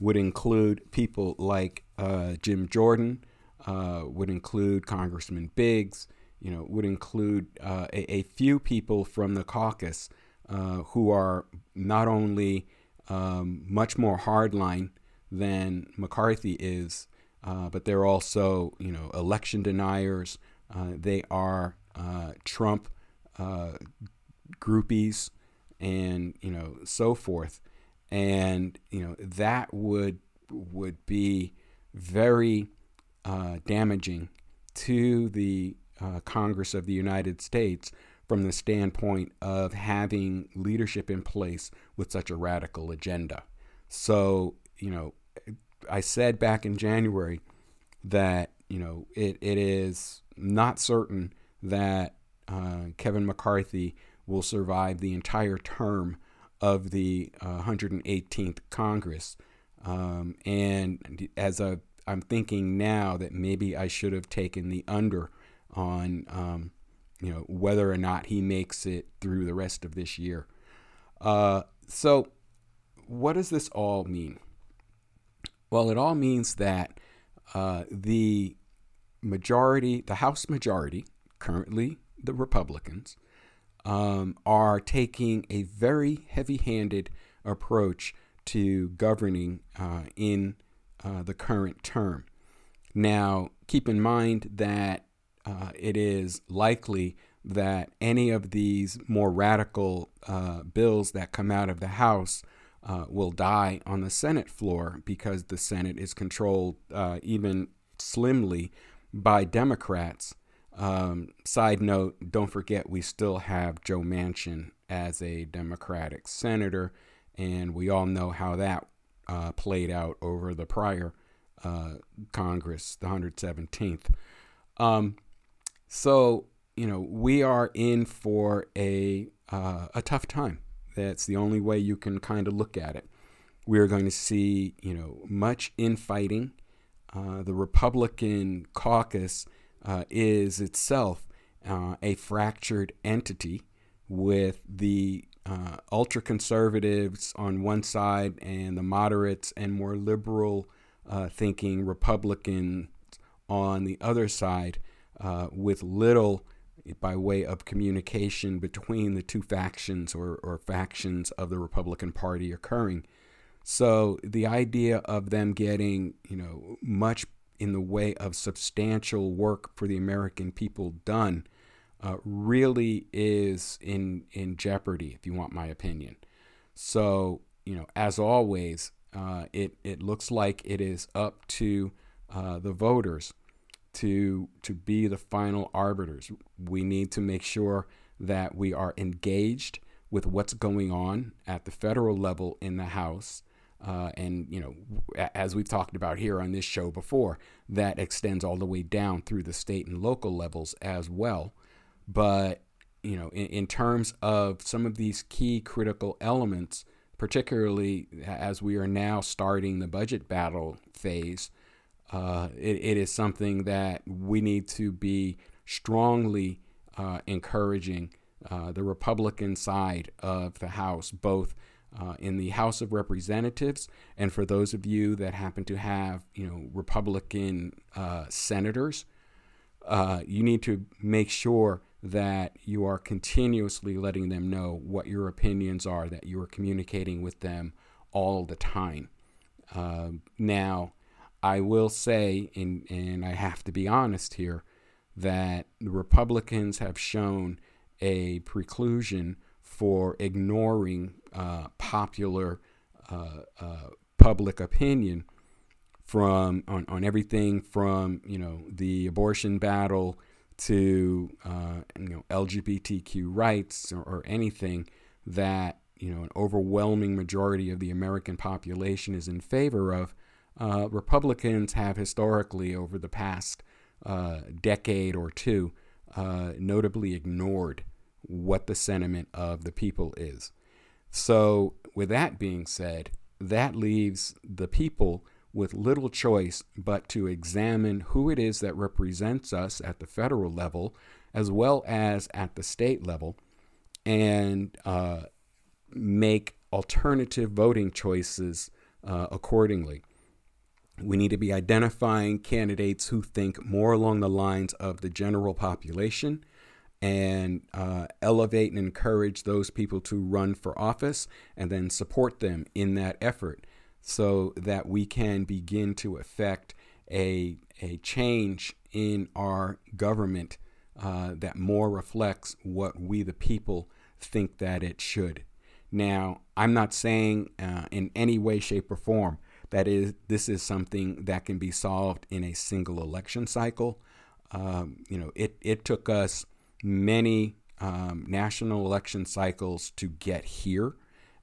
would include people like uh, Jim Jordan, uh, would include Congressman Biggs, you know, would include uh, a, a, few people from the caucus uh, who are not only um, much more hardline than McCarthy is, uh, but they're also, you know, election deniers. Uh, they are uh, Trump uh, groupies, and you know, so forth. And you know that would would be very damaging to the uh, Congress of the United States from the standpoint of having leadership in place with such a radical agenda. So, you know, I said back in January that, you know, it, it is not certain that uh, Kevin McCarthy will survive the entire term of the uh, 118th Congress. Um, and as I'm thinking now that maybe I should have taken the under on um, you know whether or not he makes it through the rest of this year. Uh, so, what does this all mean? Well, it all means that uh, the majority, the House majority, currently the Republicans, um, are taking a very heavy-handed approach to governing uh, in uh, the current term. Now, keep in mind that uh, it is likely that any of these more radical uh, bills that come out of the House uh, will die on the Senate floor because the Senate is controlled uh, even slimly by Democrats. Um, side note, don't forget we still have Joe Manchin as a Democratic senator, and we all know how that uh, played out over the prior uh, Congress, the 117th. Um, so, you know, we are in for a, uh, a tough time. That's the only way you can kind of look at it. We're going to see, you know, much infighting. Uh, the Republican caucus uh, is itself uh, a fractured entity with the uh, ultra conservatives on one side and the moderates and more liberal uh, thinking Republicans on the other side, with little by way of communication between the two factions or, or factions of the Republican Party occurring. So the idea of them getting, you know, much in the way of substantial work for the American people done uh, really is in in jeopardy, if you want my opinion. So you know, as always, uh, it it looks like it is up to uh, the voters to to be the final arbiters. We need to make sure that we are engaged with what's going on at the federal level in the House. Uh, and you know, as we've talked about here on this show before, that extends all the way down through the state and local levels as well. But you know, in, in terms of some of these key critical elements, particularly as we are now starting the budget battle phase, uh, it, it is something that we need to be strongly uh, encouraging uh, the Republican side of the House, both uh, in the House of Representatives, and for those of you that happen to have, you know, Republican uh, senators, uh, you need to make sure that you are continuously letting them know what your opinions are, that you are communicating with them all the time. now, I will say, and, and I have to be honest here, that the Republicans have shown a preclusion for ignoring uh, popular uh, uh, public opinion from on, on everything from you know the abortion battle to uh, you know LGBTQ rights or, or anything that you know an overwhelming majority of the American population is in favor of uh, Republicans have historically, over the past uh, decade or two, uh, notably ignored what the sentiment of the people is. So, with that being said, that leaves the people with little choice but to examine who it is that represents us at the federal level as well as at the state level and uh, make alternative voting choices uh, accordingly. We need to be identifying candidates who think more along the lines of the general population and uh, elevate and encourage those people to run for office and then support them in that effort so that we can begin to effect a, a change in our government uh, that more reflects what we, the people, think that it should. Now, I'm not saying uh, in any way, shape, or form that is this is something that can be solved in a single election cycle. um, you know, it, it took us many um, national election cycles to get here,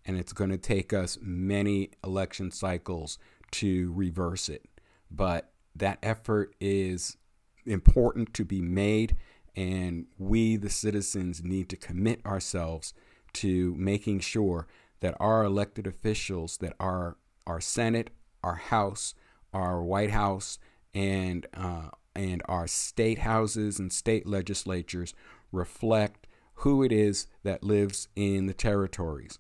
and it's going to take us many election cycles to reverse it. But that effort is important to be made, and we, the citizens, need to commit ourselves to making sure that our elected officials, that our our Senate, our House, our White House, and uh, and our state houses and state legislatures reflect who it is that lives in the territories.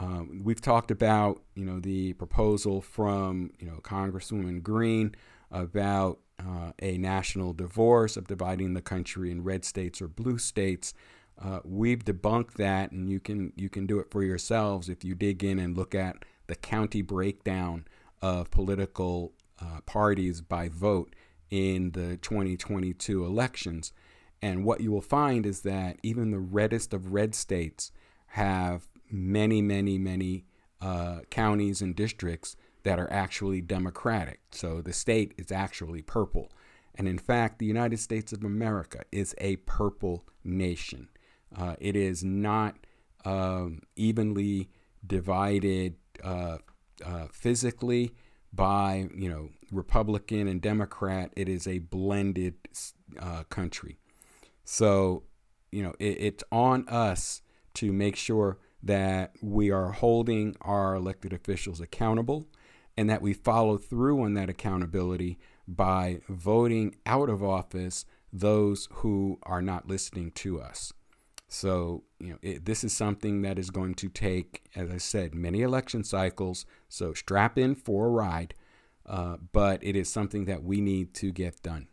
Um, we've talked about, you know, the proposal from, you know, Congresswoman Greene about uh, a national divorce of dividing the country in red states or blue states. Uh, we've debunked that, and you can you can do it for yourselves if you dig in and look at the county breakdown of political uh, parties by vote in the 2022 elections. And what you will find is that even the reddest of red states have many, many, many uh, counties and districts that are actually Democratic. So the state is actually purple. And in fact, the United States of America is a purple nation. Uh, it is not um, evenly divided uh, uh physically by you know Republican and Democrat. It is a blended uh, country. So you know it, it's on us to make sure that we are holding our elected officials accountable and that we follow through on that accountability by voting out of office those who are not listening to us. So, you know, it, this is something that is going to take, as I said, many election cycles. So, strap in for a ride, uh, but it is something that we need to get done.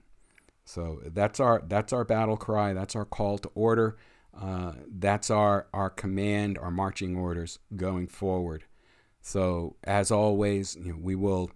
So that's our that's our battle cry. That's our call to order. Uh, that's our our command, our marching orders going forward. So as always, you know, we will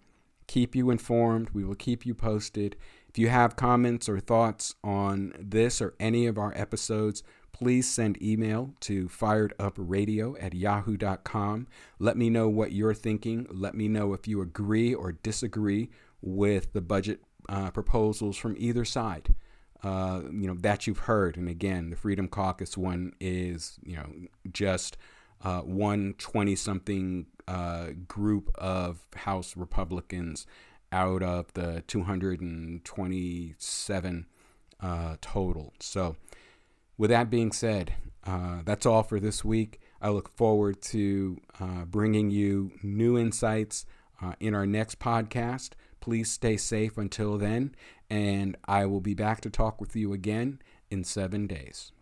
keep you informed. We will keep you posted. If you have comments or thoughts on this or any of our episodes, please send email to firedupradio at yahoo.com. Let me know what you're thinking. Let me know if you agree or disagree with the budget uh, proposals from either side. Uh, you know that you've heard, and again, the Freedom Caucus one is you know just uh, one twenty-something uh, group of House Republicans out of the 227 uh, total. So with that being said, uh, that's all for this week. I look forward to uh, bringing you new insights uh, in our next podcast. Please stay safe until then, and I will be back to talk with you again in seven days.